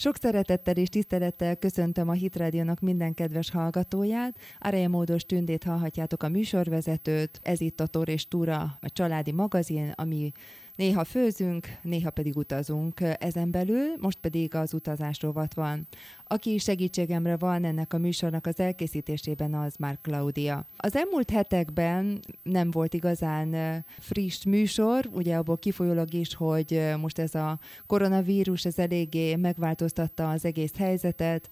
Sok szeretettel és tisztelettel köszöntöm a Hitrádiónak minden kedves hallgatóját. Areje Módos Tündét hallhatjátok a műsorvezetőt. Ez itt a Tor és Túra, a családi magazin, ami Néha főzünk, néha pedig utazunk ezen belül, most pedig az utazás rovat van. Aki segítségemre van ennek a műsornak az elkészítésében, az már Claudia. Az elmúlt hetekben nem volt igazán friss műsor, ugye abból kifolyólag is, hogy most ez a koronavírus, ez eléggé megváltoztatta az egész helyzetet,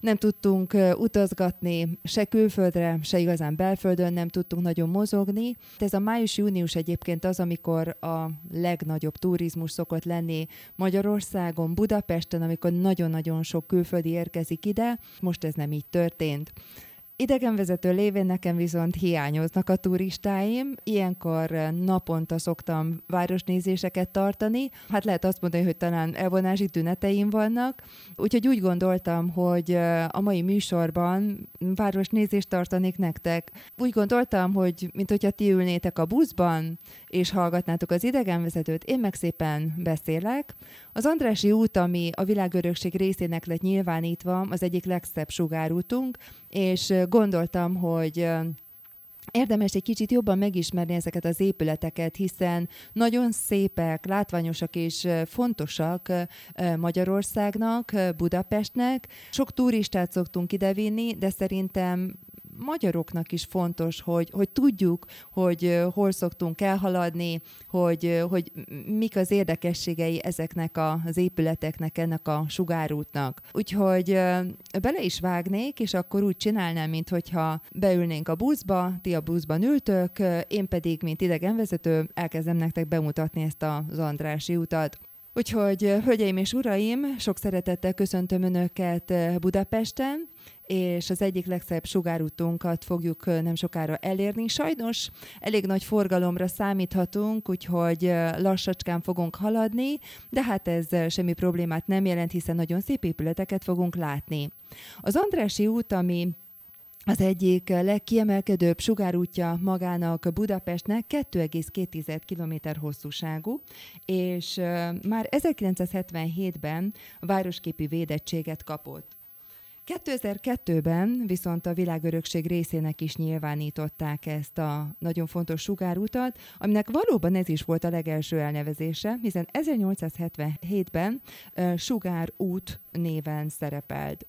nem tudtunk utazgatni se külföldre, se igazán belföldön, nem tudtunk nagyon mozogni. Ez a május-június egyébként az, amikor a legnagyobb turizmus szokott lenni Magyarországon, Budapesten, amikor nagyon-nagyon sok külföldi érkezik ide. Most ez nem így történt. Idegenvezető lévén nekem viszont hiányoznak a turistáim. Ilyenkor naponta szoktam városnézéseket tartani. Hát lehet azt mondani, hogy talán elvonási tüneteim vannak. Úgyhogy úgy gondoltam, hogy a mai műsorban városnézést tartanék nektek. Úgy gondoltam, hogy mint hogyha ti ülnétek a buszban, és hallgatnátok az idegenvezetőt, én meg szépen beszélek. Az Andrási út, ami a világörökség részének lett nyilvánítva, az egyik legszebb sugárútunk, és gondoltam, hogy Érdemes egy kicsit jobban megismerni ezeket az épületeket, hiszen nagyon szépek, látványosak és fontosak Magyarországnak, Budapestnek. Sok turistát szoktunk idevinni, de szerintem magyaroknak is fontos, hogy, hogy tudjuk, hogy hol szoktunk elhaladni, hogy, hogy mik az érdekességei ezeknek az épületeknek, ennek a sugárútnak. Úgyhogy bele is vágnék, és akkor úgy csinálnám, mint hogyha beülnénk a buszba, ti a buszban ültök, én pedig, mint idegenvezető, elkezdem nektek bemutatni ezt az Andrási utat. Úgyhogy, hölgyeim és uraim, sok szeretettel köszöntöm Önöket Budapesten, és az egyik legszebb sugárútunkat fogjuk nem sokára elérni. Sajnos elég nagy forgalomra számíthatunk, úgyhogy lassacskán fogunk haladni, de hát ez semmi problémát nem jelent, hiszen nagyon szép épületeket fogunk látni. Az Andrási út, ami az egyik legkiemelkedőbb sugárútja magának Budapestnek 2,2 km hosszúságú, és már 1977-ben városképi védettséget kapott. 2002-ben viszont a világörökség részének is nyilvánították ezt a nagyon fontos sugárutat, aminek valóban ez is volt a legelső elnevezése, hiszen 1877-ben uh, Sugárút néven szerepelt.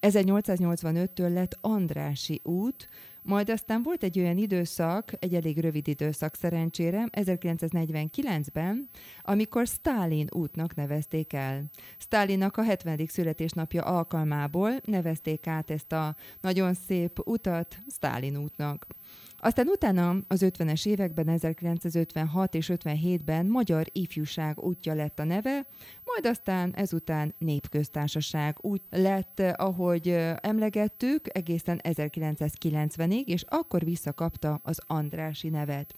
1885-től lett Andrási út, majd aztán volt egy olyan időszak, egy elég rövid időszak szerencsére, 1949-ben, amikor Stalin útnak nevezték el. Stalinnak a 70. születésnapja alkalmából nevezték át ezt a nagyon szép utat Stalin útnak. Aztán utána az 50-es években, 1956 és 57-ben Magyar Ifjúság útja lett a neve, majd aztán ezután Népköztársaság úgy lett, ahogy emlegettük, egészen 1990-ig, és akkor visszakapta az Andrási nevet.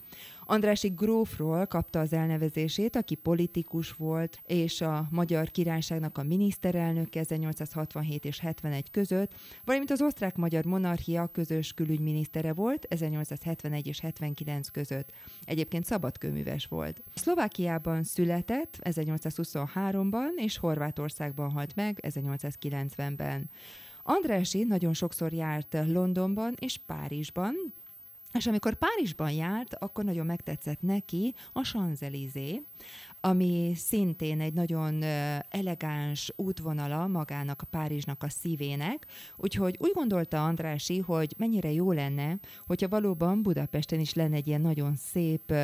Andrási grófról kapta az elnevezését, aki politikus volt, és a Magyar Királyságnak a miniszterelnök 1867 és 71 között, valamint az osztrák-magyar monarchia közös külügyminisztere volt 1871 és 79 között. Egyébként szabadkőműves volt. Szlovákiában született 1823-ban, és Horvátországban halt meg 1890-ben. Andrási nagyon sokszor járt Londonban és Párizsban, és amikor Párizsban járt, akkor nagyon megtetszett neki a Champs-Élysées, ami szintén egy nagyon elegáns útvonala magának a Párizsnak a szívének, úgyhogy úgy gondolta Andrási, hogy mennyire jó lenne, hogyha valóban Budapesten is lenne egy ilyen nagyon szép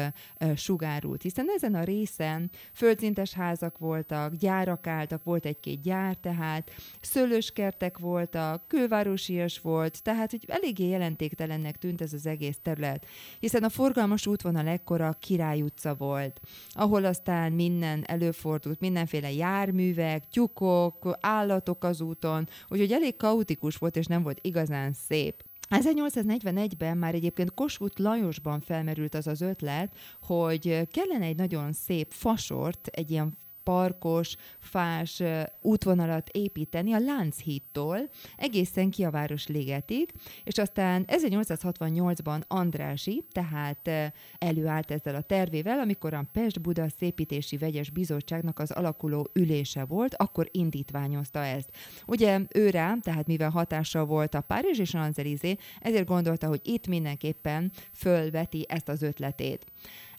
sugárút, hiszen ezen a részen földszintes házak voltak, gyárak álltak, volt egy-két gyár tehát, szőlőskertek voltak, kővárosias volt, tehát hogy eléggé jelentéktelennek tűnt ez az egész terület, hiszen a forgalmas útvonal ekkora Király utca volt, ahol aztán után minden előfordult, mindenféle járművek, tyúkok, állatok az úton, úgyhogy elég kaotikus volt, és nem volt igazán szép. 1841-ben már egyébként Kossuth Lajosban felmerült az az ötlet, hogy kellene egy nagyon szép fasort, egy ilyen parkos, fás útvonalat építeni a Lánchídtól egészen ki a Városligetig, és aztán 1868-ban Andrási, tehát előállt ezzel a tervével, amikor a Pest-Buda Szépítési Vegyes Bizottságnak az alakuló ülése volt, akkor indítványozta ezt. Ugye ő rá, tehát mivel hatással volt a Párizs és Anzelizé, ezért gondolta, hogy itt mindenképpen fölveti ezt az ötletét.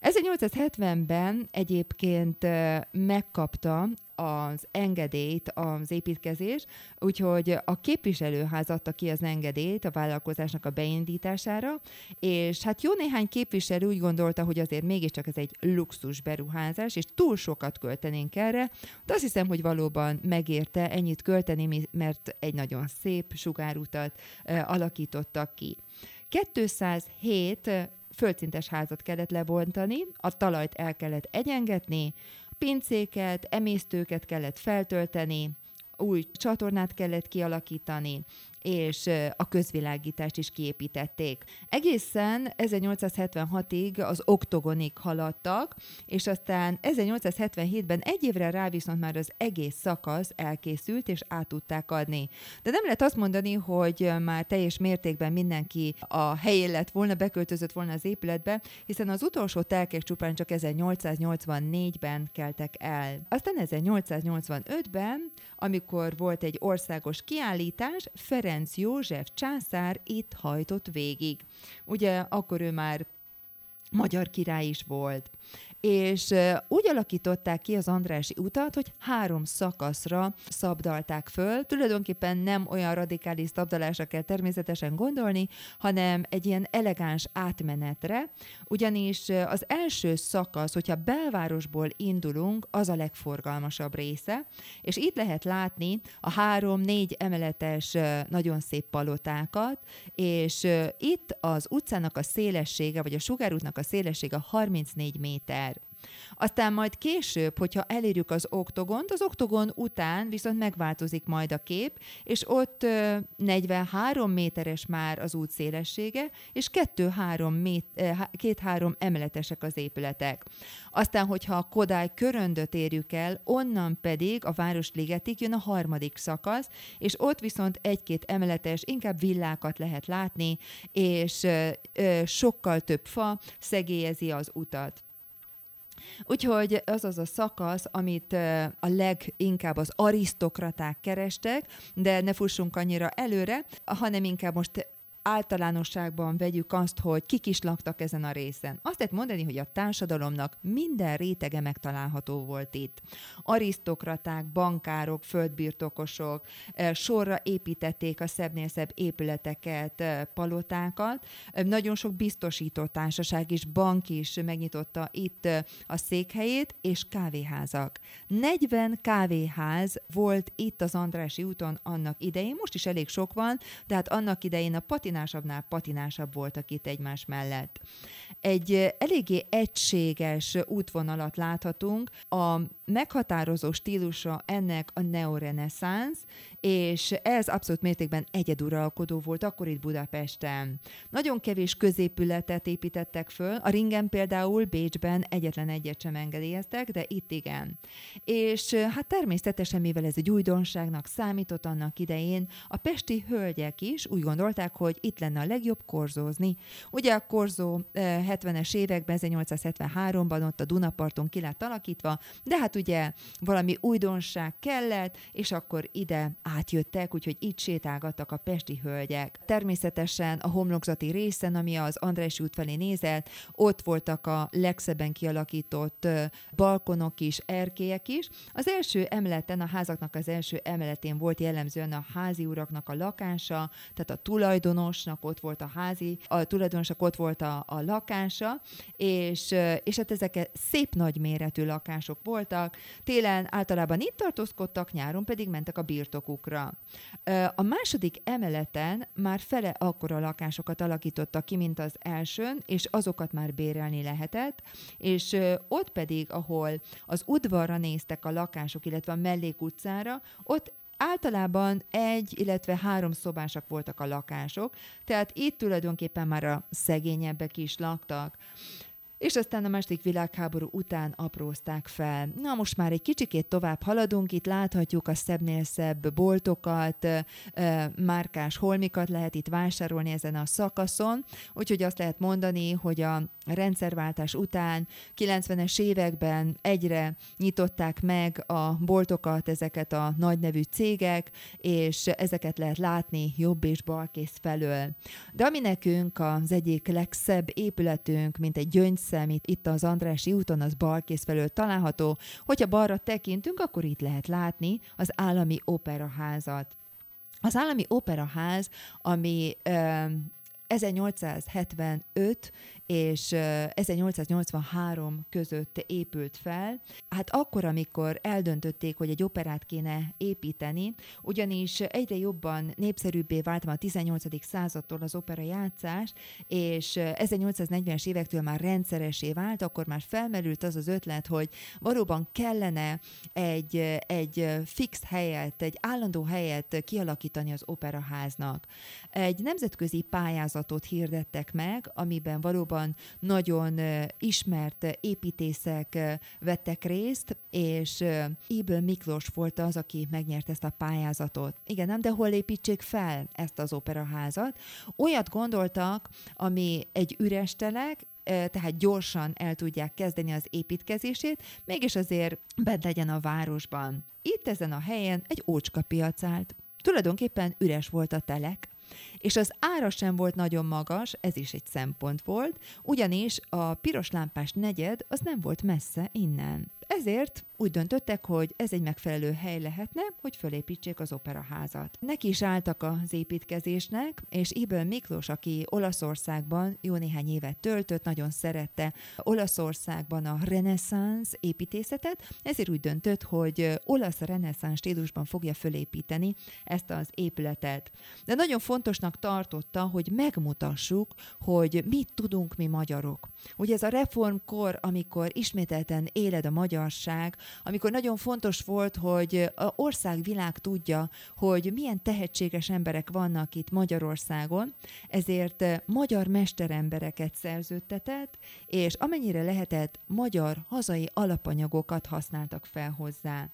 1870-ben egyébként megkapta az engedélyt az építkezés, úgyhogy a képviselőház adta ki az engedélyt a vállalkozásnak a beindítására, és hát jó néhány képviselő úgy gondolta, hogy azért mégiscsak ez egy luxus beruházás, és túl sokat költenénk erre, de azt hiszem, hogy valóban megérte ennyit költeni, mert egy nagyon szép sugárutat alakítottak ki. 207 földszintes házat kellett lebontani, a talajt el kellett egyengetni, pincéket, emésztőket kellett feltölteni, új csatornát kellett kialakítani, és a közvilágítást is kiépítették. Egészen 1876-ig az oktogonig haladtak, és aztán 1877-ben egy évre rá viszont már az egész szakasz elkészült, és át tudták adni. De nem lehet azt mondani, hogy már teljes mértékben mindenki a helyén lett volna, beköltözött volna az épületbe, hiszen az utolsó telkek csupán csak 1884-ben keltek el. Aztán 1885-ben, amikor volt egy országos kiállítás, Ferenc Ferenc József császár itt hajtott végig. Ugye akkor ő már magyar király is volt és úgy alakították ki az Andrási utat, hogy három szakaszra szabdalták föl. Tulajdonképpen nem olyan radikális szabdalásra kell természetesen gondolni, hanem egy ilyen elegáns átmenetre, ugyanis az első szakasz, hogyha belvárosból indulunk, az a legforgalmasabb része, és itt lehet látni a három-négy emeletes nagyon szép palotákat, és itt az utcának a szélessége, vagy a sugárútnak a szélessége 34 méter. Aztán majd később, hogyha elérjük az oktogont, az oktogon után viszont megváltozik majd a kép, és ott 43 méteres már az út szélessége, és 2-3 emeletesek az épületek. Aztán, hogyha a Kodály köröndöt érjük el, onnan pedig a Városligetig jön a harmadik szakasz, és ott viszont egy-két emeletes, inkább villákat lehet látni, és sokkal több fa szegélyezi az utat. Úgyhogy az az a szakasz, amit a leginkább az arisztokraták kerestek, de ne fussunk annyira előre, hanem inkább most általánosságban vegyük azt, hogy kik is laktak ezen a részen. Azt lehet mondani, hogy a társadalomnak minden rétege megtalálható volt itt. Arisztokraták, bankárok, földbirtokosok eh, sorra építették a szebbnél szebb épületeket, eh, palotákat. Eh, nagyon sok biztosító társaság és bank is megnyitotta itt a székhelyét, és kávéházak. 40 kávéház volt itt az Andrási úton annak idején, most is elég sok van, tehát annak idején a patinás patinásabbnál patinásabb voltak itt egymás mellett. Egy eléggé egységes útvonalat láthatunk, a meghatározó stílusa ennek a neoreneszánsz, és ez abszolút mértékben egyeduralkodó volt akkor itt Budapesten. Nagyon kevés középületet építettek föl, a ringen például Bécsben egyetlen egyet sem engedélyeztek, de itt igen. És hát természetesen, mivel ez egy újdonságnak számított annak idején, a pesti hölgyek is úgy gondolták, hogy itt lenne a legjobb korzózni. Ugye a korzó 70-es években, 1873-ban ott a Dunaparton ki lett alakítva, de hát ugye valami újdonság kellett, és akkor ide átjöttek, úgyhogy itt sétálgattak a pesti hölgyek. Természetesen a homlokzati részen, ami az András út felé nézett, ott voltak a legszebben kialakított balkonok is, erkélyek is. Az első emeleten, a házaknak az első emeletén volt jellemzően a házi uraknak a lakása, tehát a tulajdonosnak ott volt a házi, a tulajdonosnak ott volt a, a lakása, és, és hát ezek szép nagy méretű lakások voltak. Télen általában itt tartózkodtak, nyáron pedig mentek a birtokuk magukra. A második emeleten már fele akkora lakásokat alakítottak ki, mint az elsőn, és azokat már bérelni lehetett, és ott pedig, ahol az udvarra néztek a lakások, illetve a mellékutcára, ott általában egy, illetve három szobásak voltak a lakások, tehát itt tulajdonképpen már a szegényebbek is laktak. És aztán a második világháború után aprózták fel. Na most már egy kicsikét tovább haladunk, itt láthatjuk a szebbnél szebb boltokat, márkás holmikat lehet itt vásárolni ezen a szakaszon, úgyhogy azt lehet mondani, hogy a rendszerváltás után 90-es években egyre nyitották meg a boltokat ezeket a nagy nevű cégek, és ezeket lehet látni jobb és balkész felől. De ami nekünk az egyik legszebb épületünk, mint egy gyöngyszem itt, itt az Andrási úton, az balkész felől található. Hogyha balra tekintünk, akkor itt lehet látni az állami operaházat. Az állami operaház, ami 1875 és 1883 között épült fel. Hát akkor, amikor eldöntötték, hogy egy operát kéne építeni, ugyanis egyre jobban népszerűbbé vált a 18. századtól az opera játszás, és 1840-es évektől már rendszeresé vált, akkor már felmerült az az ötlet, hogy valóban kellene egy, egy fix helyet, egy állandó helyet kialakítani az operaháznak. Egy nemzetközi pályázatot hirdettek meg, amiben valóban Európában nagyon ismert építészek vettek részt, és Iből Miklós volt az, aki megnyert ezt a pályázatot. Igen, nem, de hol építsék fel ezt az operaházat? Olyat gondoltak, ami egy üres telek, tehát gyorsan el tudják kezdeni az építkezését, mégis azért bent legyen a városban. Itt ezen a helyen egy ócska piac állt. Tulajdonképpen üres volt a telek, és az ára sem volt nagyon magas, ez is egy szempont volt, ugyanis a piros lámpás negyed az nem volt messze innen. Ezért úgy döntöttek, hogy ez egy megfelelő hely lehetne, hogy fölépítsék az operaházat. Neki is álltak az építkezésnek, és Iből Miklós, aki Olaszországban jó néhány évet töltött, nagyon szerette Olaszországban a reneszánsz építészetet, ezért úgy döntött, hogy olasz reneszánsz stílusban fogja fölépíteni ezt az épületet. De nagyon fontosnak tartotta, hogy megmutassuk, hogy mit tudunk mi magyarok. Ugye ez a reformkor, amikor ismételten éled a magyarság, amikor nagyon fontos volt, hogy a ország világ tudja, hogy milyen tehetséges emberek vannak itt Magyarországon, ezért magyar mesterembereket szerződtetett, és amennyire lehetett, magyar hazai alapanyagokat használtak fel hozzá.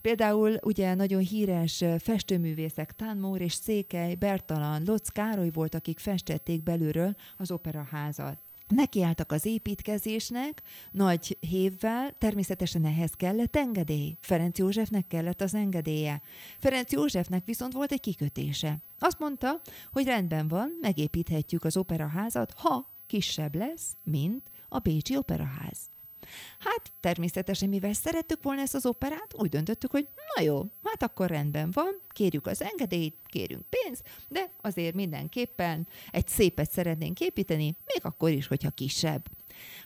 Például ugye nagyon híres festőművészek Tánmór és Székely, Bertalan, Locz Károly volt, akik festették belülről az operaházat. Nekiálltak az építkezésnek, nagy hévvel, természetesen ehhez kellett engedély. Ferenc Józsefnek kellett az engedélye. Ferenc Józsefnek viszont volt egy kikötése. Azt mondta, hogy rendben van, megépíthetjük az operaházat, ha kisebb lesz, mint a Bécsi Operaház. Hát természetesen, mivel szerettük volna ezt az operát, úgy döntöttük, hogy na jó, hát akkor rendben van, kérjük az engedélyt, kérünk pénzt, de azért mindenképpen egy szépet szeretnénk építeni, még akkor is, hogyha kisebb.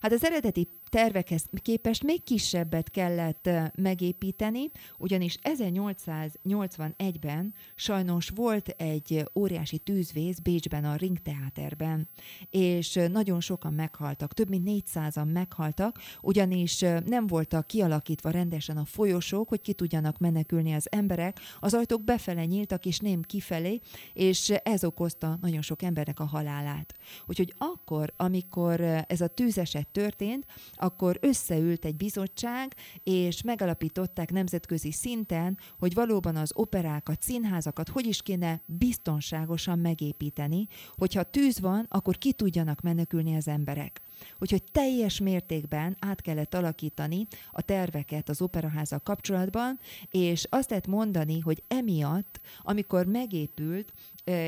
Hát az eredeti tervekhez képest még kisebbet kellett megépíteni, ugyanis 1881-ben sajnos volt egy óriási tűzvész Bécsben a Ringteáterben, és nagyon sokan meghaltak, több mint 400-an meghaltak, ugyanis nem voltak kialakítva rendesen a folyosók, hogy ki tudjanak menekülni az emberek, az ajtók befele nyíltak, és nem kifelé, és ez okozta nagyon sok embernek a halálát. Úgyhogy akkor, amikor ez a tűzeset történt, akkor összeült egy bizottság, és megalapították nemzetközi szinten, hogy valóban az operákat, színházakat hogy is kéne biztonságosan megépíteni, hogyha tűz van, akkor ki tudjanak menekülni az emberek. Úgyhogy teljes mértékben át kellett alakítani a terveket az operaházal kapcsolatban, és azt lehet mondani, hogy emiatt, amikor megépült,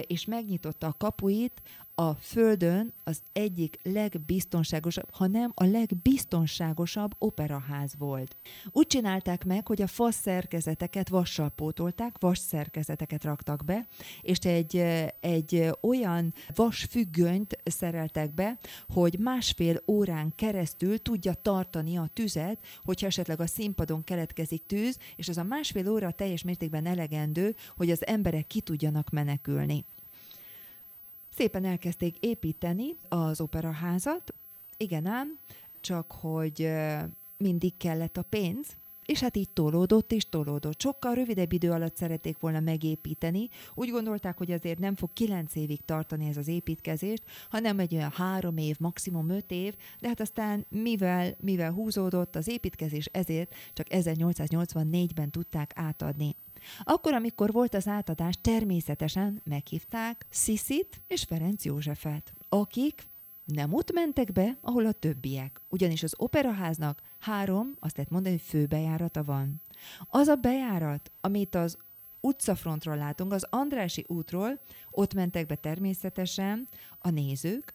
és megnyitotta a kapuit, a Földön az egyik legbiztonságosabb, ha nem a legbiztonságosabb operaház volt. Úgy csinálták meg, hogy a fasz szerkezeteket vassal pótolták, vas szerkezeteket raktak be, és egy, egy olyan vas függönyt szereltek be, hogy másfél órán keresztül tudja tartani a tüzet, hogyha esetleg a színpadon keletkezik tűz, és az a másfél óra teljes mértékben elegendő, hogy az emberek ki tudjanak menekülni. Szépen elkezdték építeni az operaházat, igen ám, csak hogy mindig kellett a pénz, és hát így tolódott és tolódott. Sokkal rövidebb idő alatt szerették volna megépíteni. Úgy gondolták, hogy azért nem fog kilenc évig tartani ez az építkezést, hanem egy olyan három év, maximum öt év, de hát aztán mivel, mivel húzódott az építkezés, ezért csak 1884-ben tudták átadni. Akkor, amikor volt az átadás, természetesen meghívták Sziszit és Ferenc Józsefet, akik nem ott mentek be, ahol a többiek. Ugyanis az operaháznak három, azt lehet mondani, hogy főbejárata van. Az a bejárat, amit az utcafrontról látunk, az Andrási útról, ott mentek be természetesen a nézők,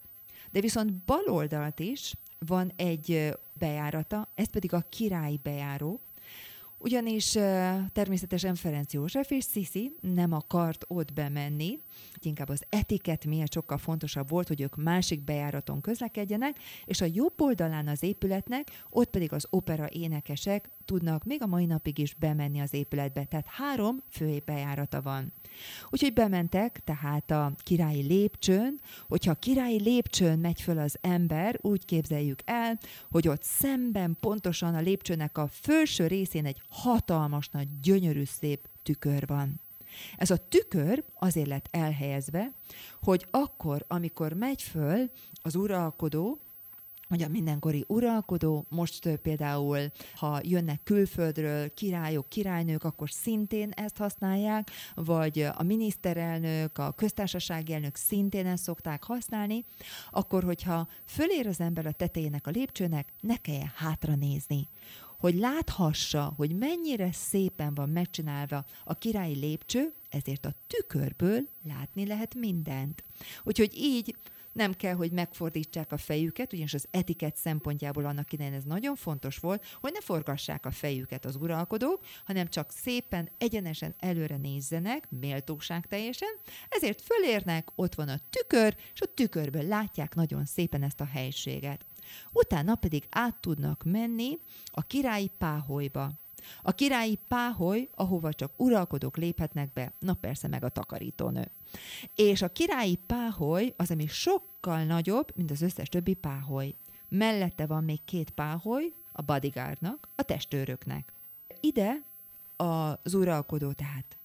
de viszont bal oldalt is van egy bejárata, ez pedig a királyi bejáró, ugyanis természetesen Ferenc József és Sziszi nem akart ott bemenni, inkább az etiket miért sokkal fontosabb volt, hogy ők másik bejáraton közlekedjenek, és a jobb oldalán az épületnek, ott pedig az opera énekesek tudnak még a mai napig is bemenni az épületbe. Tehát három fő bejárata van. Úgyhogy bementek, tehát a királyi lépcsőn, hogyha a királyi lépcsőn megy föl az ember, úgy képzeljük el, hogy ott szemben pontosan a lépcsőnek a felső részén egy hatalmas nagy, gyönyörű, szép tükör van. Ez a tükör azért lett elhelyezve, hogy akkor, amikor megy föl az uralkodó, hogy a mindenkori uralkodó, most például, ha jönnek külföldről királyok, királynők, akkor szintén ezt használják, vagy a miniszterelnök, a köztársasági elnök szintén ezt szokták használni, akkor, hogyha fölér az ember a tetejének a lépcsőnek, ne kelljen hátra nézni hogy láthassa, hogy mennyire szépen van megcsinálva a királyi lépcső, ezért a tükörből látni lehet mindent. Úgyhogy így nem kell, hogy megfordítsák a fejüket, ugyanis az etiket szempontjából annak idején ez nagyon fontos volt, hogy ne forgassák a fejüket az uralkodók, hanem csak szépen, egyenesen előre nézzenek, méltóság teljesen, ezért fölérnek, ott van a tükör, és a tükörből látják nagyon szépen ezt a helységet. Utána pedig át tudnak menni a királyi páholyba. A királyi páholy, ahova csak uralkodók léphetnek be, na persze meg a takarítónő. És a királyi páholy az, ami sokkal nagyobb, mint az összes többi páholy. Mellette van még két páholy, a bodyguardnak, a testőröknek. Ide az uralkodó tehát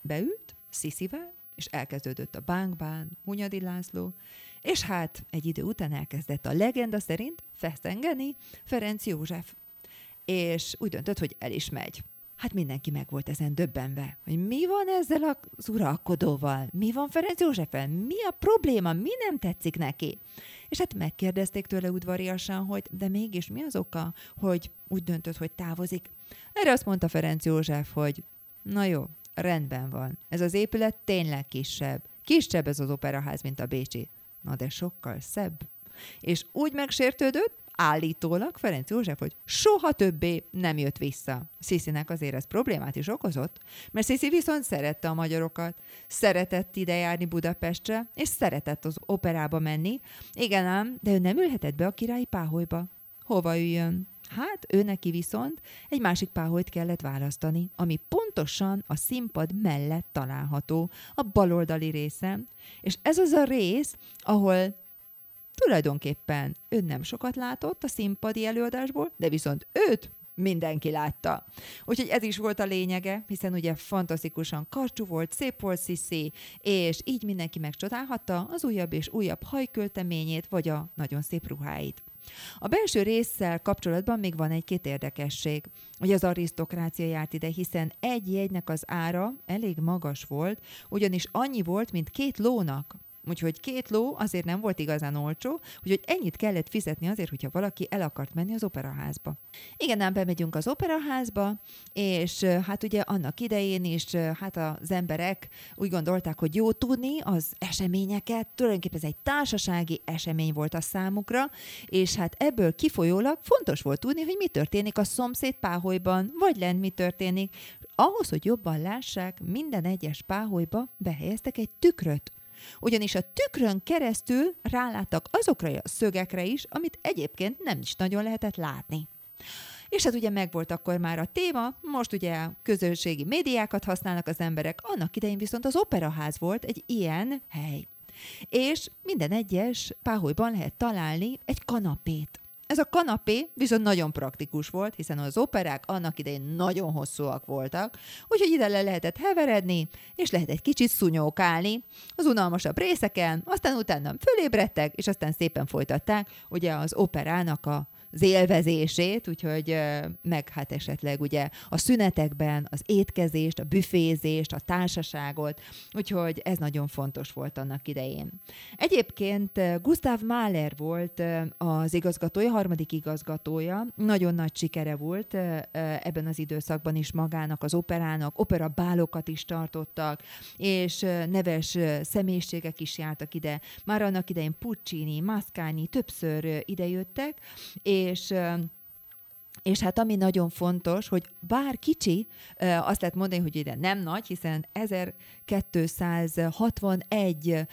beült, Sziszivel, és elkezdődött a bánkbán, Hunyadi László, és hát egy idő után elkezdett a legenda szerint feszengeni Ferenc József. És úgy döntött, hogy el is megy. Hát mindenki meg volt ezen döbbenve, hogy mi van ezzel az uralkodóval, mi van Ferenc Józseffel, mi a probléma, mi nem tetszik neki. És hát megkérdezték tőle udvariasan, hogy de mégis mi az oka, hogy úgy döntött, hogy távozik. Erre azt mondta Ferenc József, hogy na jó, rendben van, ez az épület tényleg kisebb. Kisebb ez az operaház, mint a Bécsi. Na de sokkal szebb. És úgy megsértődött, állítólag Ferenc József, hogy soha többé nem jött vissza. Sziszinek azért ez problémát is okozott, mert Sziszi viszont szerette a magyarokat, szeretett ide járni Budapestre, és szeretett az operába menni. Igen ám, de ő nem ülhetett be a királyi páholyba. Hova üljön? Hát ő neki viszont egy másik páholyt kellett választani, ami pontosan a színpad mellett található, a baloldali részen, és ez az a rész, ahol tulajdonképpen ő nem sokat látott a színpadi előadásból, de viszont őt mindenki látta. Úgyhogy ez is volt a lényege, hiszen ugye fantasztikusan karcsú volt, szép volt Sziszi, és így mindenki megcsodálhatta az újabb és újabb hajkölteményét, vagy a nagyon szép ruháit. A belső résszel kapcsolatban még van egy-két érdekesség, hogy az arisztokrácia járt ide, hiszen egy jegynek az ára elég magas volt, ugyanis annyi volt, mint két lónak Úgyhogy két ló azért nem volt igazán olcsó, úgyhogy ennyit kellett fizetni azért, hogyha valaki el akart menni az operaházba. Igen, nem bemegyünk az operaházba, és hát ugye annak idején is hát az emberek úgy gondolták, hogy jó tudni az eseményeket, tulajdonképpen ez egy társasági esemény volt a számukra, és hát ebből kifolyólag fontos volt tudni, hogy mi történik a szomszéd páholyban, vagy lent mi történik. Ahhoz, hogy jobban lássák, minden egyes páholyba behelyeztek egy tükröt, ugyanis a tükrön keresztül ráláttak azokra a szögekre is, amit egyébként nem is nagyon lehetett látni. És hát ugye megvolt akkor már a téma, most ugye közösségi médiákat használnak az emberek, annak idején viszont az operaház volt egy ilyen hely. És minden egyes páholyban lehet találni egy kanapét. Ez a kanapé viszont nagyon praktikus volt, hiszen az operák annak idején nagyon hosszúak voltak, úgyhogy ide le lehetett heveredni, és lehet egy kicsit szunyókálni. Az unalmasabb részeken, aztán utána fölébredtek, és aztán szépen folytatták ugye az operának a az élvezését, úgyhogy meg hát esetleg ugye a szünetekben az étkezést, a büfézést, a társaságot, úgyhogy ez nagyon fontos volt annak idején. Egyébként Gustav Mahler volt az igazgatója, harmadik igazgatója, nagyon nagy sikere volt ebben az időszakban is magának, az operának, operabálokat is tartottak, és neves személyiségek is jártak ide. Már annak idején Puccini, Mascagni többször idejöttek, és és és hát ami nagyon fontos, hogy bár kicsi, azt lehet mondani, hogy ide nem nagy, hiszen 1261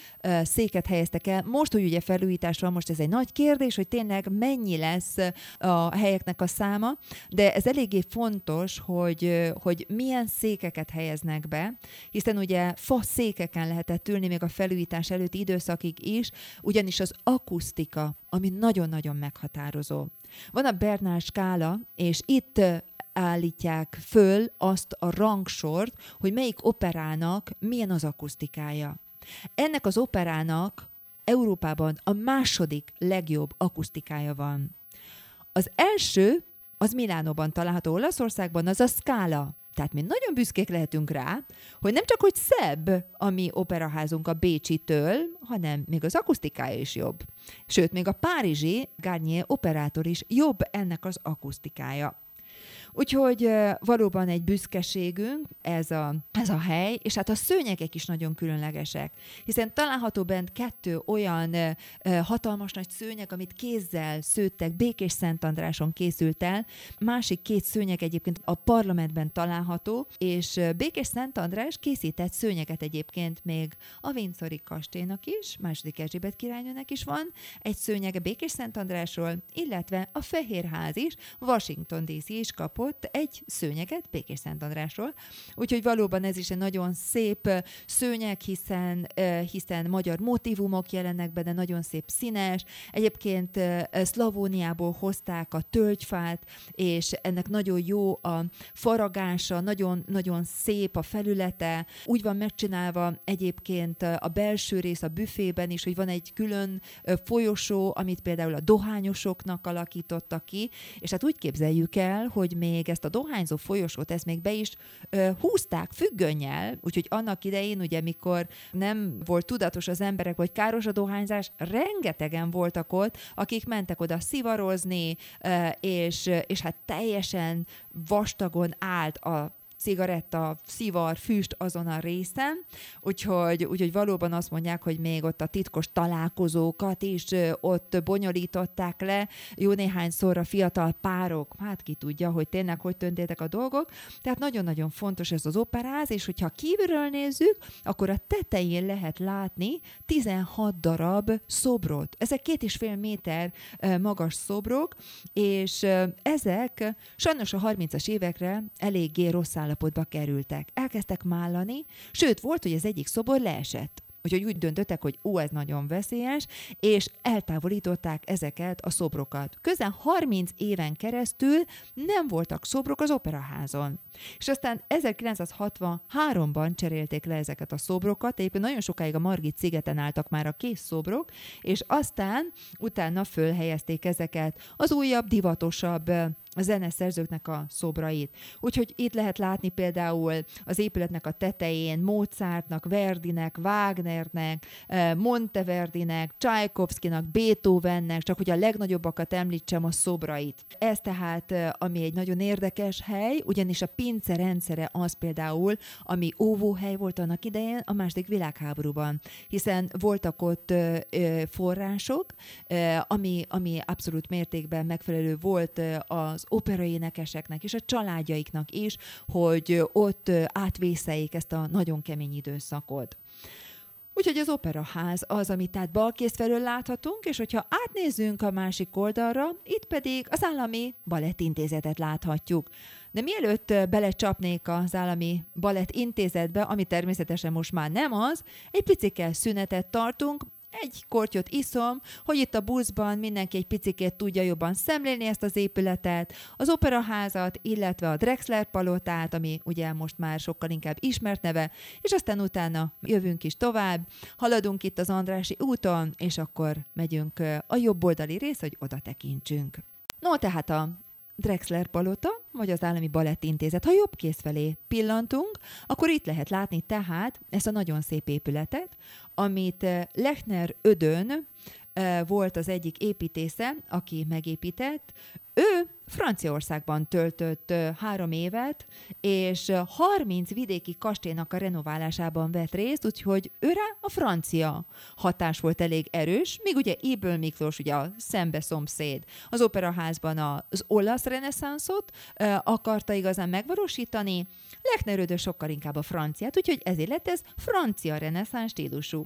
széket helyeztek el. Most, hogy ugye felújítás van, most ez egy nagy kérdés, hogy tényleg mennyi lesz a helyeknek a száma, de ez eléggé fontos, hogy, hogy milyen székeket helyeznek be, hiszen ugye fa székeken lehetett ülni még a felújítás előtti időszakig is, ugyanis az akusztika, ami nagyon-nagyon meghatározó. Van a Bernál skála, és itt állítják föl azt a rangsort, hogy melyik operának milyen az akusztikája. Ennek az operának Európában a második legjobb akusztikája van. Az első, az Milánóban található Olaszországban, az a Scala. Tehát mi nagyon büszkék lehetünk rá, hogy nem csak hogy szebb a mi operaházunk a Bécsitől, hanem még az akusztikája is jobb. Sőt, még a párizsi Garnier operátor is jobb ennek az akusztikája. Úgyhogy valóban egy büszkeségünk ez a, ez a hely, és hát a szőnyegek is nagyon különlegesek, hiszen található bent kettő olyan hatalmas nagy szőnyeg, amit kézzel szőttek, Békés Szent Andráson készült el, másik két szőnyeg egyébként a parlamentben található, és Békés Szent András készített szőnyeget egyébként még a Windsori kastélynak is, második Erzsébet királynőnek is van, egy szőnyege Békés Szent Andrásról, illetve a Fehérház is, Washington DC is kapott, kapott egy szőnyeget Békés Szent Andrásról, úgyhogy valóban ez is egy nagyon szép szőnyeg, hiszen, hiszen magyar motivumok jelennek benne, nagyon szép színes. Egyébként Szlavóniából hozták a tölgyfát, és ennek nagyon jó a faragása, nagyon, nagyon szép a felülete. Úgy van megcsinálva egyébként a belső rész a büfében is, hogy van egy külön folyosó, amit például a dohányosoknak alakítottak ki, és hát úgy képzeljük el, hogy még még ezt a dohányzó folyosót, ezt még be is ö, húzták függönnyel, úgyhogy annak idején, ugye, mikor nem volt tudatos az emberek, hogy káros a dohányzás, rengetegen voltak ott, akik mentek oda szivarozni, ö, és, és hát teljesen vastagon állt a cigaretta, szivar, füst azon a részen, úgyhogy, úgyhogy valóban azt mondják, hogy még ott a titkos találkozókat is ott bonyolították le, jó néhányszor a fiatal párok, hát ki tudja, hogy tényleg hogy töntétek a dolgok, tehát nagyon-nagyon fontos ez az operáz, és hogyha kívülről nézzük, akkor a tetején lehet látni 16 darab szobrot. Ezek két és fél méter magas szobrok, és ezek sajnos a 30-as évekre eléggé rossz állapotba kerültek. Elkezdtek mállani, sőt, volt, hogy az egyik szobor leesett. Úgyhogy úgy döntöttek, hogy ó, ez nagyon veszélyes, és eltávolították ezeket a szobrokat. Közel 30 éven keresztül nem voltak szobrok az operaházon. És aztán 1963-ban cserélték le ezeket a szobrokat, egyébként nagyon sokáig a Margit szigeten álltak már a kész szobrok, és aztán utána fölhelyezték ezeket az újabb, divatosabb a zeneszerzőknek a szobrait. Úgyhogy itt lehet látni például az épületnek a tetején Mozartnak, Verdinek, Wagnernek, eh, Monteverdinek, Csajkovszkinak, Beethovennek, csak hogy a legnagyobbakat említsem a szobrait. Ez tehát, eh, ami egy nagyon érdekes hely, ugyanis a pince rendszere az például, ami óvóhely volt annak idején a második világháborúban, hiszen voltak ott eh, források, ami, ami abszolút mértékben megfelelő volt az operaénekeseknek és a családjaiknak is, hogy ott átvészeljék ezt a nagyon kemény időszakot. Úgyhogy az operaház az, amit tehát balkész felől láthatunk, és hogyha átnézzünk a másik oldalra, itt pedig az állami balettintézetet láthatjuk. De mielőtt belecsapnék az állami balett ami természetesen most már nem az, egy picikkel szünetet tartunk, egy kortyot iszom, hogy itt a buszban mindenki egy picikét tudja jobban szemlélni ezt az épületet, az operaházat, illetve a Drexler palotát, ami ugye most már sokkal inkább ismert neve, és aztán utána jövünk is tovább, haladunk itt az Andrási úton, és akkor megyünk a jobb oldali rész, hogy oda tekintsünk. No, tehát a Drexler Palota, vagy az Állami Balettintézet. Ha jobb kész felé pillantunk, akkor itt lehet látni tehát ezt a nagyon szép épületet, amit eh, Lechner Ödön eh, volt az egyik építésze, aki megépített. Ő Franciaországban töltött három évet, és 30 vidéki kastélynak a renoválásában vett részt, úgyhogy őre a francia hatás volt elég erős, míg ugye Éből Miklós, ugye a szembe szomszéd, az operaházban az olasz reneszánszot akarta igazán megvalósítani, Lechner sokkal inkább a franciát, úgyhogy ezért lett ez francia reneszánsz stílusú.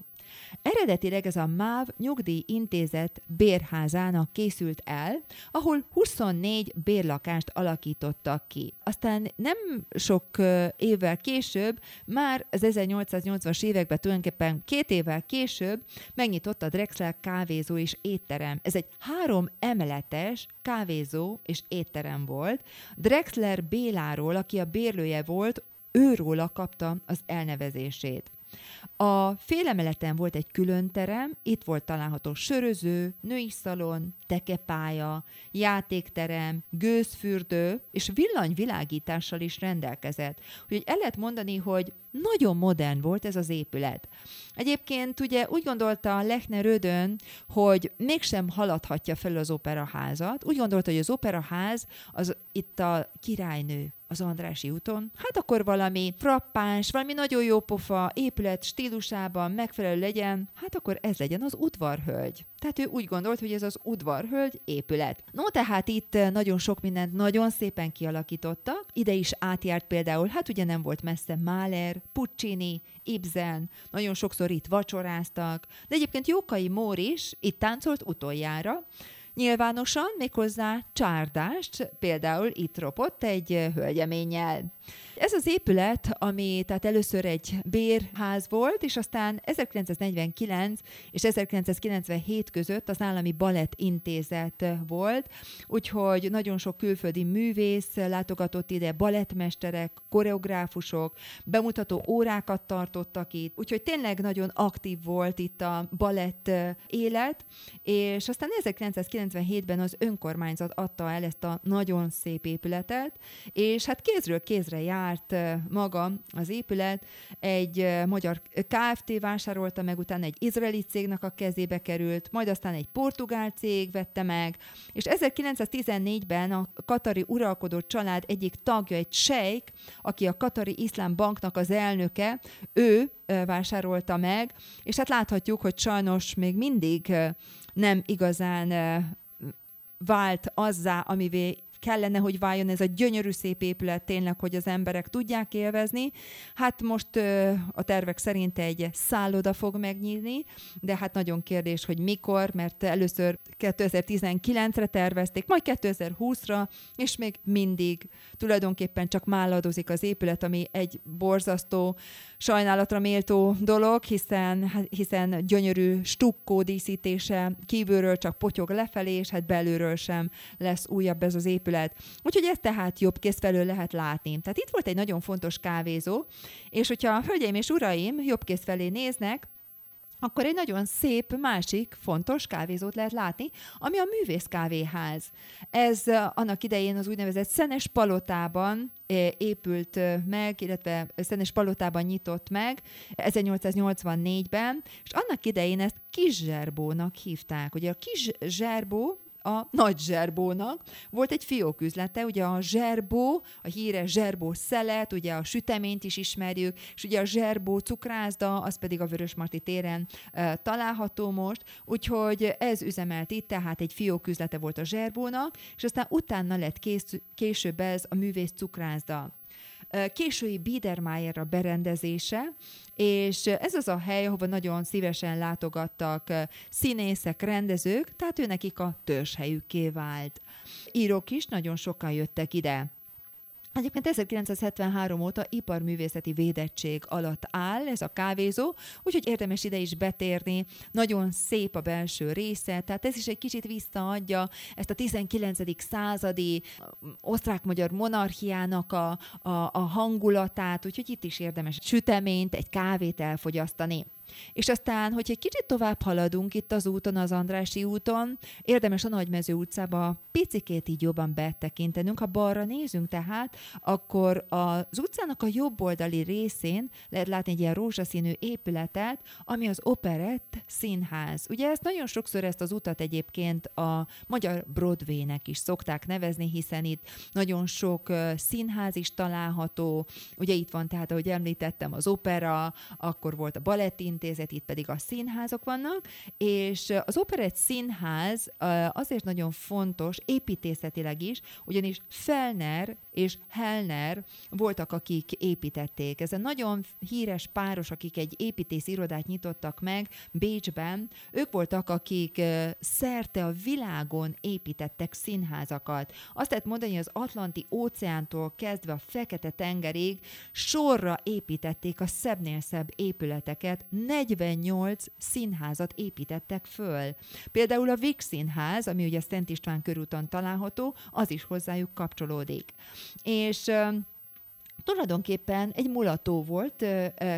Eredetileg ez a MÁV nyugdíjintézet bérházának készült el, ahol 24 bérlakást alakítottak ki. Aztán nem sok évvel később, már az 1880-as években tulajdonképpen két évvel később megnyitott a Drexler kávézó és étterem. Ez egy három emeletes kávézó és étterem volt. Drexler Béláról, aki a bérlője volt, őróla kapta az elnevezését. A félemeleten volt egy külön terem, itt volt található söröző, női szalon, tekepálya, játékterem, gőzfürdő és villanyvilágítással is rendelkezett. Úgyhogy el lehet mondani, hogy nagyon modern volt ez az épület. Egyébként ugye úgy gondolta Lechner Rödön, hogy mégsem haladhatja fel az operaházat. Úgy gondolta, hogy az operaház az itt a királynő az Andrási úton, hát akkor valami frappáns, valami nagyon jó pofa épület stílusában megfelelő legyen, hát akkor ez legyen az udvarhölgy. Tehát ő úgy gondolt, hogy ez az udvarhölgy épület. No, tehát itt eh, nagyon sok mindent nagyon szépen kialakította. Ide is átjárt például, hát ugye nem volt messze Mahler, Puccini, Ibsen, nagyon sokszor itt vacsoráztak, de egyébként Jókai Mór is itt táncolt utoljára, nyilvánosan, méghozzá csárdást, például itt ropott egy hölgyeménnyel. Ez az épület, ami tehát először egy bérház volt, és aztán 1949 és 1997 között az Állami Balett Intézet volt, úgyhogy nagyon sok külföldi művész látogatott ide, balettmesterek, koreográfusok, bemutató órákat tartottak itt, úgyhogy tényleg nagyon aktív volt itt a balett élet, és aztán 1997-ben az önkormányzat adta el ezt a nagyon szép épületet, és hát kézről kézre jár járt maga az épület, egy magyar KFT vásárolta meg, utána egy izraeli cégnek a kezébe került, majd aztán egy portugál cég vette meg, és 1914-ben a katari uralkodó család egyik tagja, egy sejk, aki a Katari Iszlám Banknak az elnöke, ő vásárolta meg, és hát láthatjuk, hogy sajnos még mindig nem igazán vált azzá, amivé kellene, hogy váljon ez a gyönyörű szép épület tényleg, hogy az emberek tudják élvezni. Hát most ö, a tervek szerint egy szálloda fog megnyílni, de hát nagyon kérdés, hogy mikor, mert először 2019-re tervezték, majd 2020-ra, és még mindig tulajdonképpen csak máladozik az épület, ami egy borzasztó, sajnálatra méltó dolog, hiszen, hiszen gyönyörű stukkó díszítése kívülről csak potyog lefelé, és hát belülről sem lesz újabb ez az épület. Úgyhogy ezt tehát jobb kész felől lehet látni. Tehát itt volt egy nagyon fontos kávézó, és hogyha hölgyeim és uraim jobb kész felé néznek, akkor egy nagyon szép másik fontos kávézót lehet látni, ami a művész kávéház. Ez annak idején az úgynevezett Szenes Palotában épült meg, illetve Szenes Palotában nyitott meg 1884-ben, és annak idején ezt Kis Zserbónak hívták. Ugye a Kis Zserbó a nagy zserbónak. Volt egy fióküzlete, ugye a zserbó, a híres zserbó szelet, ugye a süteményt is ismerjük, és ugye a zserbó cukrászda, az pedig a Vörösmarty téren e, található most, úgyhogy ez üzemelt itt, tehát egy fióküzlete volt a zserbónak, és aztán utána lett kész, később ez a művész cukrászda késői Biedermeier a berendezése, és ez az a hely, ahova nagyon szívesen látogattak színészek, rendezők, tehát ő nekik a törzshelyükké vált. Írók is nagyon sokan jöttek ide. Egyébként 1973 óta iparművészeti védettség alatt áll ez a kávézó, úgyhogy érdemes ide is betérni. Nagyon szép a belső része, tehát ez is egy kicsit visszaadja ezt a 19. századi osztrák-magyar monarchiának a, a, a hangulatát, úgyhogy itt is érdemes süteményt, egy kávét elfogyasztani. És aztán, hogy egy kicsit tovább haladunk itt az úton, az Andrási úton, érdemes a Nagymező utcába picikét így jobban betekintenünk. Ha balra nézünk tehát, akkor az utcának a jobb oldali részén lehet látni egy ilyen rózsaszínű épületet, ami az Operett Színház. Ugye ezt nagyon sokszor ezt az utat egyébként a magyar Broadway-nek is szokták nevezni, hiszen itt nagyon sok színház is található. Ugye itt van tehát, ahogy említettem, az opera, akkor volt a balettin intézet, itt pedig a színházok vannak, és az Operett Színház azért nagyon fontos, építészetileg is, ugyanis Felner és Hellner voltak, akik építették. Ez a nagyon híres páros, akik egy építész irodát nyitottak meg Bécsben, ők voltak, akik szerte a világon építettek színházakat. Azt lehet mondani, hogy az Atlanti óceántól kezdve a Fekete tengerig sorra építették a szebbnél szebb épületeket, 48 színházat építettek föl. Például a Vix Színház, ami ugye Szent István körúton található, az is hozzájuk kapcsolódik. És tulajdonképpen egy mulató volt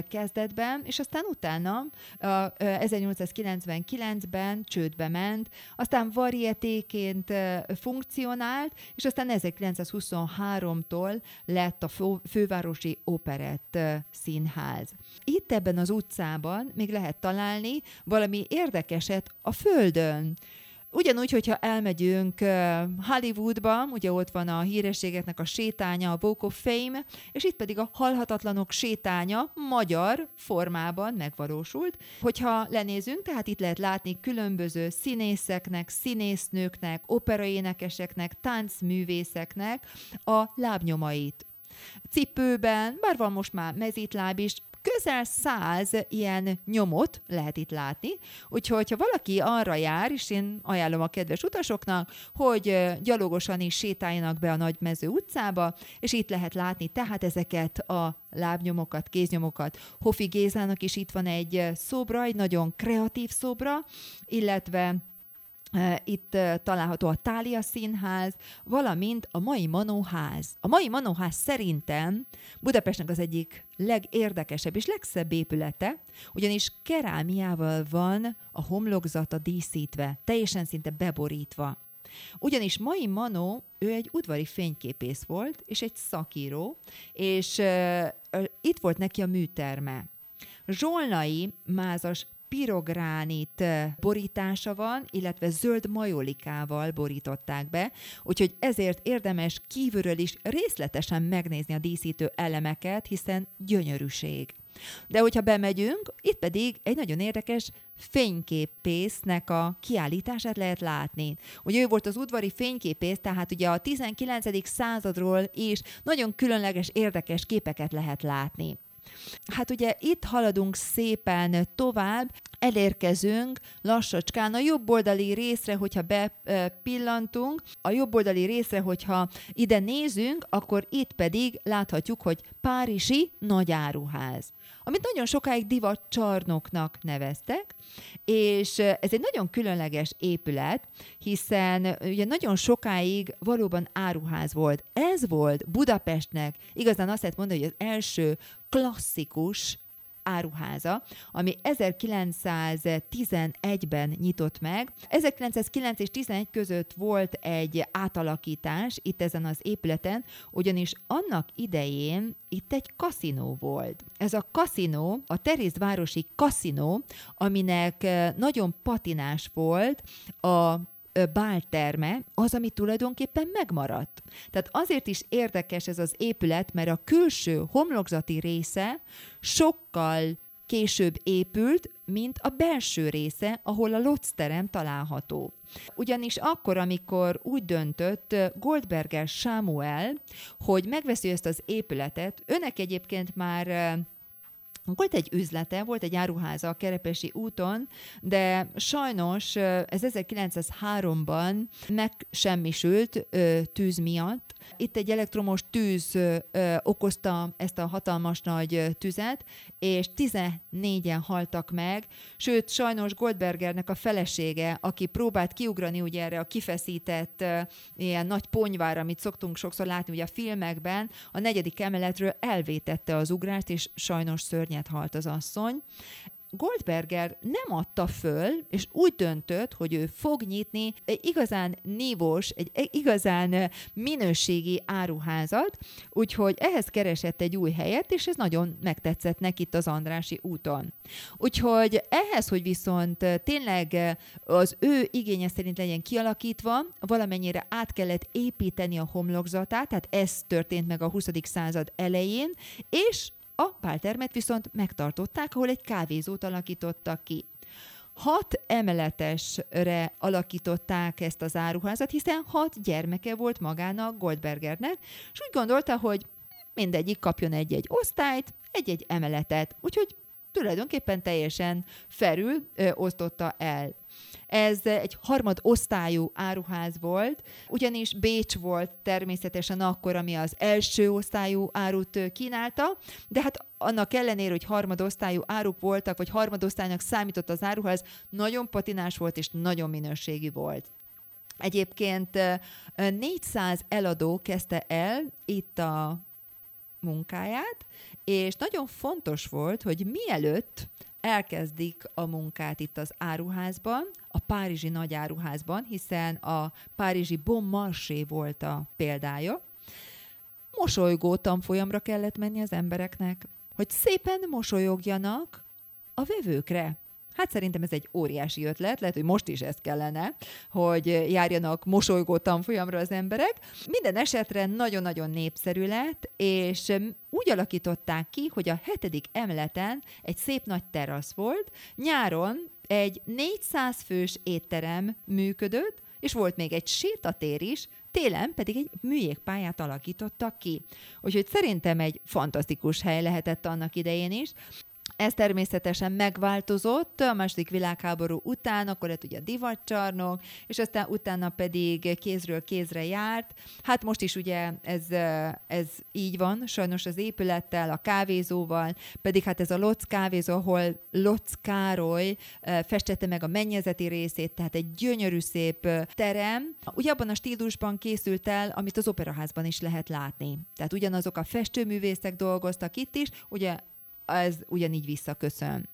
kezdetben, és aztán utána 1899-ben csődbe ment, aztán varietéként funkcionált, és aztán 1923-tól lett a fővárosi operett színház. Itt ebben az utcában még lehet találni valami érdekeset a földön. Ugyanúgy, hogyha elmegyünk Hollywoodba, ugye ott van a hírességeknek a sétánya, a Walk of Fame, és itt pedig a halhatatlanok sétánya magyar formában megvalósult. Hogyha lenézünk, tehát itt lehet látni különböző színészeknek, színésznőknek, operaénekeseknek, táncművészeknek a lábnyomait cipőben, bár van most már mezítláb is, közel száz ilyen nyomot lehet itt látni, úgyhogy ha valaki arra jár, és én ajánlom a kedves utasoknak, hogy gyalogosan is sétáljanak be a Nagymező utcába, és itt lehet látni tehát ezeket a lábnyomokat, kéznyomokat. Hofi Gézának is itt van egy szobra, egy nagyon kreatív szobra, illetve itt található a Tália Színház, valamint a mai Manóház. A mai Manóház szerintem Budapestnek az egyik legérdekesebb és legszebb épülete, ugyanis kerámiával van a homlokzata díszítve, teljesen szinte beborítva. Ugyanis mai Manó, ő egy udvari fényképész volt, és egy szakíró, és uh, itt volt neki a műterme. Zsolnai mázas pirogránit borítása van, illetve zöld majolikával borították be, úgyhogy ezért érdemes kívülről is részletesen megnézni a díszítő elemeket, hiszen gyönyörűség. De hogyha bemegyünk, itt pedig egy nagyon érdekes fényképésznek a kiállítását lehet látni. Ugye ő volt az udvari fényképész, tehát ugye a 19. századról is nagyon különleges, érdekes képeket lehet látni. Hát ugye itt haladunk szépen tovább, elérkezünk lassacskán a jobb oldali részre, hogyha bepillantunk, a jobb oldali részre, hogyha ide nézünk, akkor itt pedig láthatjuk, hogy Párizsi nagyáruház amit nagyon sokáig divat csarnoknak neveztek, és ez egy nagyon különleges épület, hiszen ugye nagyon sokáig valóban áruház volt. Ez volt Budapestnek, igazán azt lehet mondani, hogy az első klasszikus áruháza, ami 1911-ben nyitott meg. 1909 és 11 között volt egy átalakítás itt ezen az épületen, ugyanis annak idején itt egy kaszinó volt. Ez a kaszinó, a Terézvárosi kaszinó, aminek eh, nagyon patinás volt a bálterme az, ami tulajdonképpen megmaradt. Tehát azért is érdekes ez az épület, mert a külső homlokzati része sokkal később épült, mint a belső része, ahol a locterem található. Ugyanis akkor, amikor úgy döntött Goldberger Samuel, hogy megveszi ezt az épületet, önnek egyébként már volt egy üzlete, volt egy áruháza a Kerepesi úton, de sajnos ez 1903-ban megsemmisült tűz miatt. Itt egy elektromos tűz okozta ezt a hatalmas nagy tüzet, és 14-en haltak meg, sőt, sajnos Goldbergernek a felesége, aki próbált kiugrani ugye erre a kifeszített ilyen nagy ponyvára, amit szoktunk sokszor látni ugye a filmekben, a negyedik emeletről elvétette az ugrást, és sajnos szörnyet halt az asszony. Goldberger nem adta föl, és úgy döntött, hogy ő fog nyitni egy igazán nívós, egy igazán minőségi áruházat, úgyhogy ehhez keresett egy új helyet, és ez nagyon megtetszett neki itt az Andrási úton. Úgyhogy ehhez, hogy viszont tényleg az ő igénye szerint legyen kialakítva, valamennyire át kellett építeni a homlokzatát, tehát ez történt meg a 20. század elején, és a páltermet viszont megtartották, ahol egy kávézót alakítottak ki. Hat emeletesre alakították ezt az áruházat, hiszen hat gyermeke volt magának Goldbergernek, és úgy gondolta, hogy mindegyik kapjon egy-egy osztályt, egy-egy emeletet. Úgyhogy tulajdonképpen teljesen felül ö, osztotta el. Ez egy harmad osztályú áruház volt, ugyanis Bécs volt természetesen akkor, ami az első osztályú árut kínálta, de hát annak ellenére, hogy harmadosztályú áruk voltak, vagy harmadosztálynak számított az áruház, nagyon patinás volt és nagyon minőségi volt. Egyébként 400 eladó kezdte el itt a munkáját, és nagyon fontos volt, hogy mielőtt elkezdik a munkát itt az áruházban, a párizsi nagy áruházban, hiszen a párizsi Bon Marché volt a példája. Mosolygó tanfolyamra kellett menni az embereknek, hogy szépen mosolyogjanak a vevőkre. Hát szerintem ez egy óriási ötlet, lehet, hogy most is ez kellene, hogy járjanak mosolygó tanfolyamra az emberek. Minden esetre nagyon-nagyon népszerű lett, és úgy alakították ki, hogy a hetedik emeleten egy szép nagy terasz volt, nyáron egy 400 fős étterem működött, és volt még egy sétatér is, télen pedig egy műjégpályát alakítottak ki. Úgyhogy szerintem egy fantasztikus hely lehetett annak idején is. Ez természetesen megváltozott a második világháború után, akkor lett ugye a divatcsarnok, és aztán utána pedig kézről kézre járt. Hát most is ugye ez, ez így van, sajnos az épülettel, a kávézóval, pedig hát ez a Lotz kávézó, ahol Lotz Károly festette meg a mennyezeti részét, tehát egy gyönyörű szép terem. Ugye abban a stílusban készült el, amit az operaházban is lehet látni. Tehát ugyanazok a festőművészek dolgoztak itt is, ugye ez ugyanígy visszaköszön.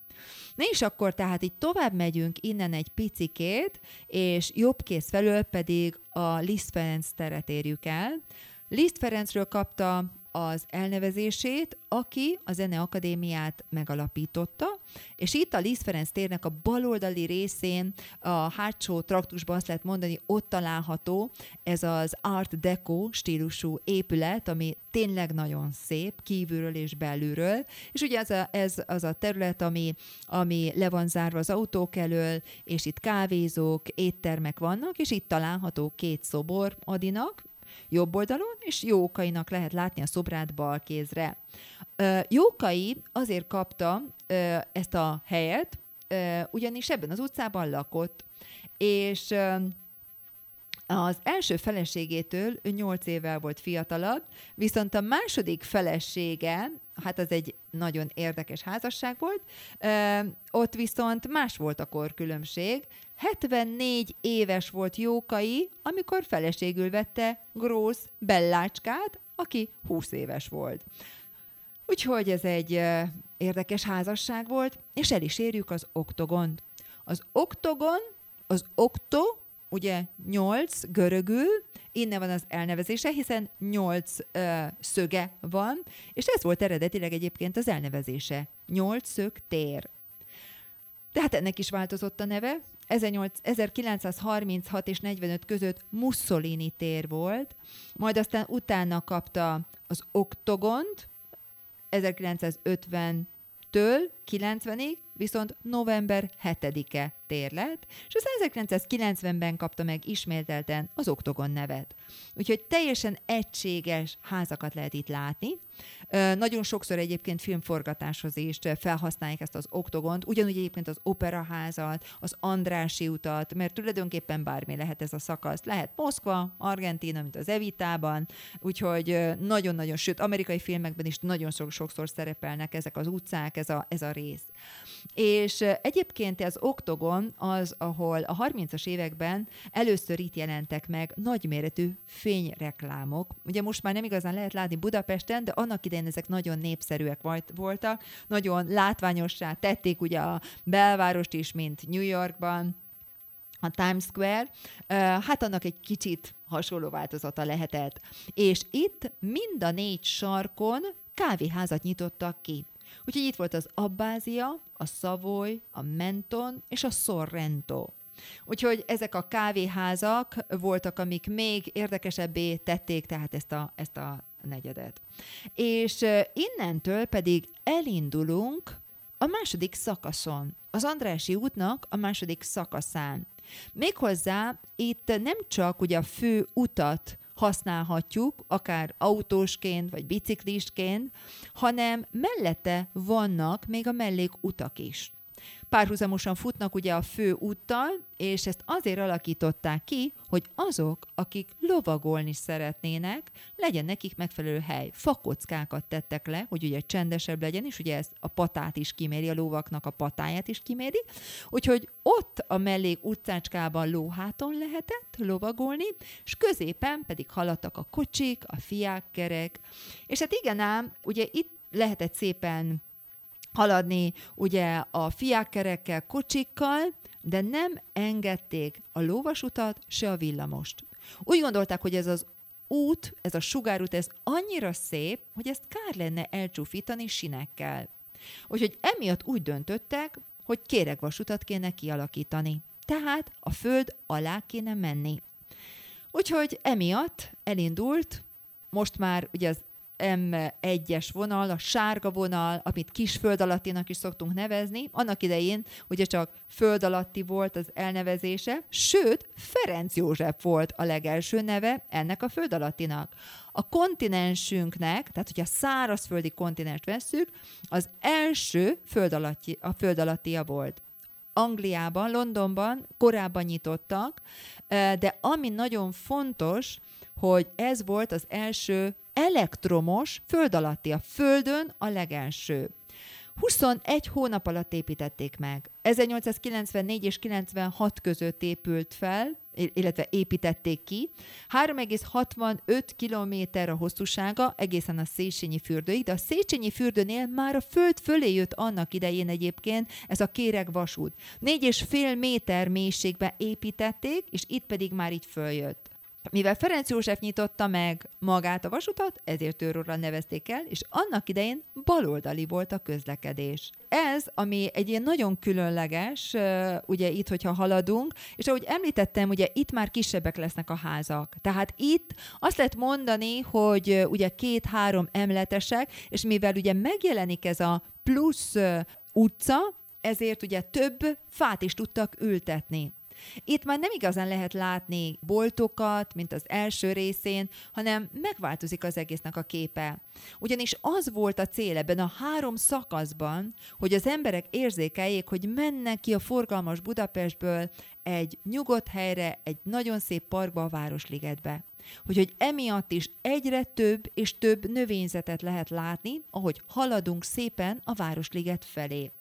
Na és akkor tehát így tovább megyünk innen egy picikét, és jobb kész felől pedig a Liszt Ferenc teret érjük el. Liszt Ferencről kapta az elnevezését, aki a Zene Akadémiát megalapította, és itt a Liszt Ferenc térnek a baloldali részén, a hátsó traktusban azt lehet mondani, ott található ez az Art Deco stílusú épület, ami tényleg nagyon szép, kívülről és belülről, és ugye ez, a, ez az a terület, ami, ami le van zárva az autók elől, és itt kávézók, éttermek vannak, és itt található két szobor Adinak, jobb oldalon, és Jókainak lehet látni a szobrát bal kézre. Jókai azért kapta ezt a helyet, ugyanis ebben az utcában lakott, és az első feleségétől ő 8 évvel volt fiatalabb, viszont a második felesége, hát az egy nagyon érdekes házasság volt, ott viszont más volt a korkülönbség, 74 éves volt Jókai, amikor feleségül vette Grósz Bellácskát, aki 20 éves volt. Úgyhogy ez egy érdekes házasság volt, és el is érjük az oktogont. Az oktogon, az okto, ugye 8 görögül, innen van az elnevezése, hiszen 8 ö, szöge van, és ez volt eredetileg egyébként az elnevezése. 8 szög tér. Tehát ennek is változott a neve, 1936 és 45 között Mussolini tér volt, majd aztán utána kapta az Oktogont, 1950-től 1990-ig viszont november 7-e tér lett, és az 1990-ben kapta meg ismételten az Oktogon nevet. Úgyhogy teljesen egységes házakat lehet itt látni. Nagyon sokszor egyébként filmforgatáshoz is felhasználják ezt az oktogont, ugyanúgy egyébként az operaházat, az Andrási utat, mert tulajdonképpen bármi lehet ez a szakasz. Lehet Moszkva, Argentina, mint az Evitában, úgyhogy nagyon-nagyon, sőt, amerikai filmekben is nagyon sokszor szerepelnek ezek az utcák, ez a, ez a rész. És egyébként az oktogon az, ahol a 30-as években először itt jelentek meg nagyméretű fényreklámok. Ugye most már nem igazán lehet látni Budapesten, de annak idején ezek nagyon népszerűek voltak, nagyon látványossá tették ugye a belvárost is, mint New Yorkban, a Times Square, hát annak egy kicsit hasonló változata lehetett. És itt mind a négy sarkon kávéházat nyitottak ki. Úgyhogy itt volt az Abbázia, a Savoy, a Menton és a Sorrento. Úgyhogy ezek a kávéházak voltak, amik még érdekesebbé tették tehát ezt a, ezt a negyedet. És innentől pedig elindulunk a második szakaszon, az Andrási útnak a második szakaszán. Méghozzá itt nem csak ugye a fő utat használhatjuk, akár autósként vagy biciklistként, hanem mellette vannak még a mellékutak is párhuzamosan futnak ugye a fő úttal, és ezt azért alakították ki, hogy azok, akik lovagolni szeretnének, legyen nekik megfelelő hely. Fakockákat tettek le, hogy ugye csendesebb legyen, és ugye ezt a patát is kiméri, a lovaknak a patáját is kiméri. Úgyhogy ott a mellék utcácskában lóháton lehetett lovagolni, és középen pedig haladtak a kocsik, a fiákkerek. És hát igen ám, ugye itt lehetett szépen haladni ugye a fiákkerekkel, kocsikkal, de nem engedték a lóvasutat, se a villamost. Úgy gondolták, hogy ez az út, ez a sugárút, ez annyira szép, hogy ezt kár lenne elcsúfítani sinekkel. Úgyhogy emiatt úgy döntöttek, hogy kéregvasutat kéne kialakítani. Tehát a föld alá kéne menni. Úgyhogy emiatt elindult, most már ugye az M1-es vonal, a sárga vonal, amit kis föld alattinak is szoktunk nevezni. Annak idején ugye csak föld alatti volt az elnevezése, sőt, Ferenc József volt a legelső neve ennek a föld alattinak. A kontinensünknek, tehát hogyha szárazföldi kontinens vesszük, az első föld alatti, a föld alattia volt. Angliában, Londonban korábban nyitottak, de ami nagyon fontos, hogy ez volt az első elektromos föld alatti, a földön a legelső. 21 hónap alatt építették meg. 1894 és 96 között épült fel, illetve építették ki. 3,65 kilométer a hosszúsága egészen a Széchenyi fürdőig, de a Széchenyi fürdőnél már a föld fölé jött annak idején egyébként ez a kéreg vasút. 4,5 méter mélységbe építették, és itt pedig már így följött. Mivel Ferenc József nyitotta meg magát a vasutat, ezért őróra nevezték el, és annak idején baloldali volt a közlekedés. Ez, ami egy ilyen nagyon különleges, ugye itt, hogyha haladunk, és ahogy említettem, ugye itt már kisebbek lesznek a házak. Tehát itt azt lehet mondani, hogy ugye két-három emletesek, és mivel ugye megjelenik ez a plusz utca, ezért ugye több fát is tudtak ültetni. Itt már nem igazán lehet látni boltokat, mint az első részén, hanem megváltozik az egésznek a képe. Ugyanis az volt a cél ebben a három szakaszban, hogy az emberek érzékeljék, hogy mennek ki a forgalmas Budapestből egy nyugodt helyre, egy nagyon szép parkba a Városligetbe. Úgyhogy emiatt is egyre több és több növényzetet lehet látni, ahogy haladunk szépen a Városliget felé.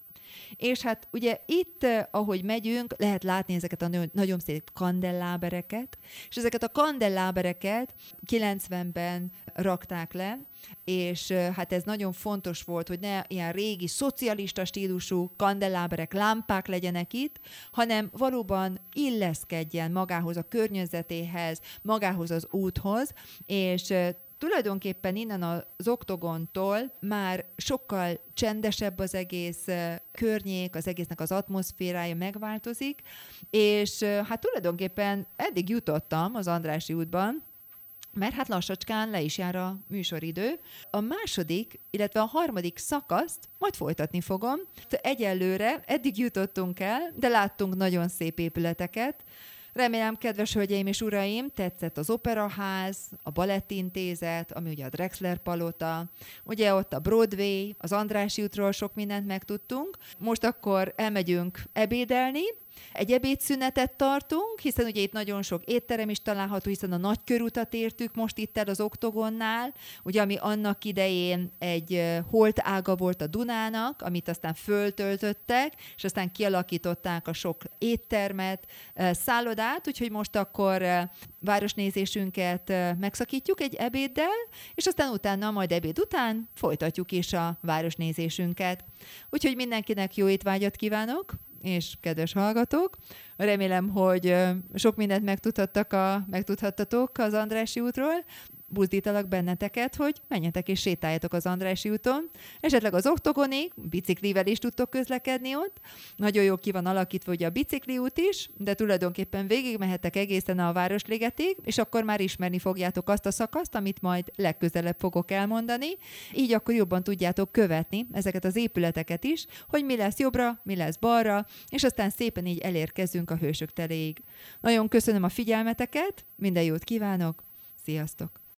És hát ugye itt, eh, ahogy megyünk, lehet látni ezeket a nagyon szép kandellábereket, és ezeket a kandellábereket 90-ben rakták le, és eh, hát ez nagyon fontos volt, hogy ne ilyen régi szocialista stílusú kandelláberek, lámpák legyenek itt, hanem valóban illeszkedjen magához a környezetéhez, magához az úthoz, és eh, tulajdonképpen innen az oktogontól már sokkal csendesebb az egész környék, az egésznek az atmoszférája megváltozik, és hát tulajdonképpen eddig jutottam az Andrási útban, mert hát lassacskán le is jár a műsoridő. A második, illetve a harmadik szakaszt majd folytatni fogom. Egyelőre eddig jutottunk el, de láttunk nagyon szép épületeket, Remélem, kedves hölgyeim és uraim, tetszett az Operaház, a Balettintézet, ami ugye a Drexler Palota, ugye ott a Broadway, az Andrási útról sok mindent megtudtunk. Most akkor elmegyünk ebédelni, egy ebédszünetet tartunk, hiszen ugye itt nagyon sok étterem is található, hiszen a nagykörutat értük most itt el az Oktogonnál, ugye ami annak idején egy holt ága volt a Dunának, amit aztán föltöltöttek, és aztán kialakították a sok éttermet, szállodát, úgyhogy most akkor városnézésünket megszakítjuk egy ebéddel, és aztán utána, majd ebéd után folytatjuk is a városnézésünket. Úgyhogy mindenkinek jó étvágyat kívánok, és kedves hallgatók. Remélem, hogy sok mindent megtudhattak a, megtudhattatok az Andrási útról buzdítalak benneteket, hogy menjetek és sétáljatok az Andrási úton, esetleg az oktogonig, biciklivel is tudtok közlekedni ott. Nagyon jó ki van alakítva ugye a bicikli út is, de tulajdonképpen végigmehetek egészen a Városligetig, és akkor már ismerni fogjátok azt a szakaszt, amit majd legközelebb fogok elmondani. Így akkor jobban tudjátok követni ezeket az épületeket is, hogy mi lesz jobbra, mi lesz balra, és aztán szépen így elérkezünk a hősök teléig. Nagyon köszönöm a figyelmeteket, minden jót kívánok, sziasztok!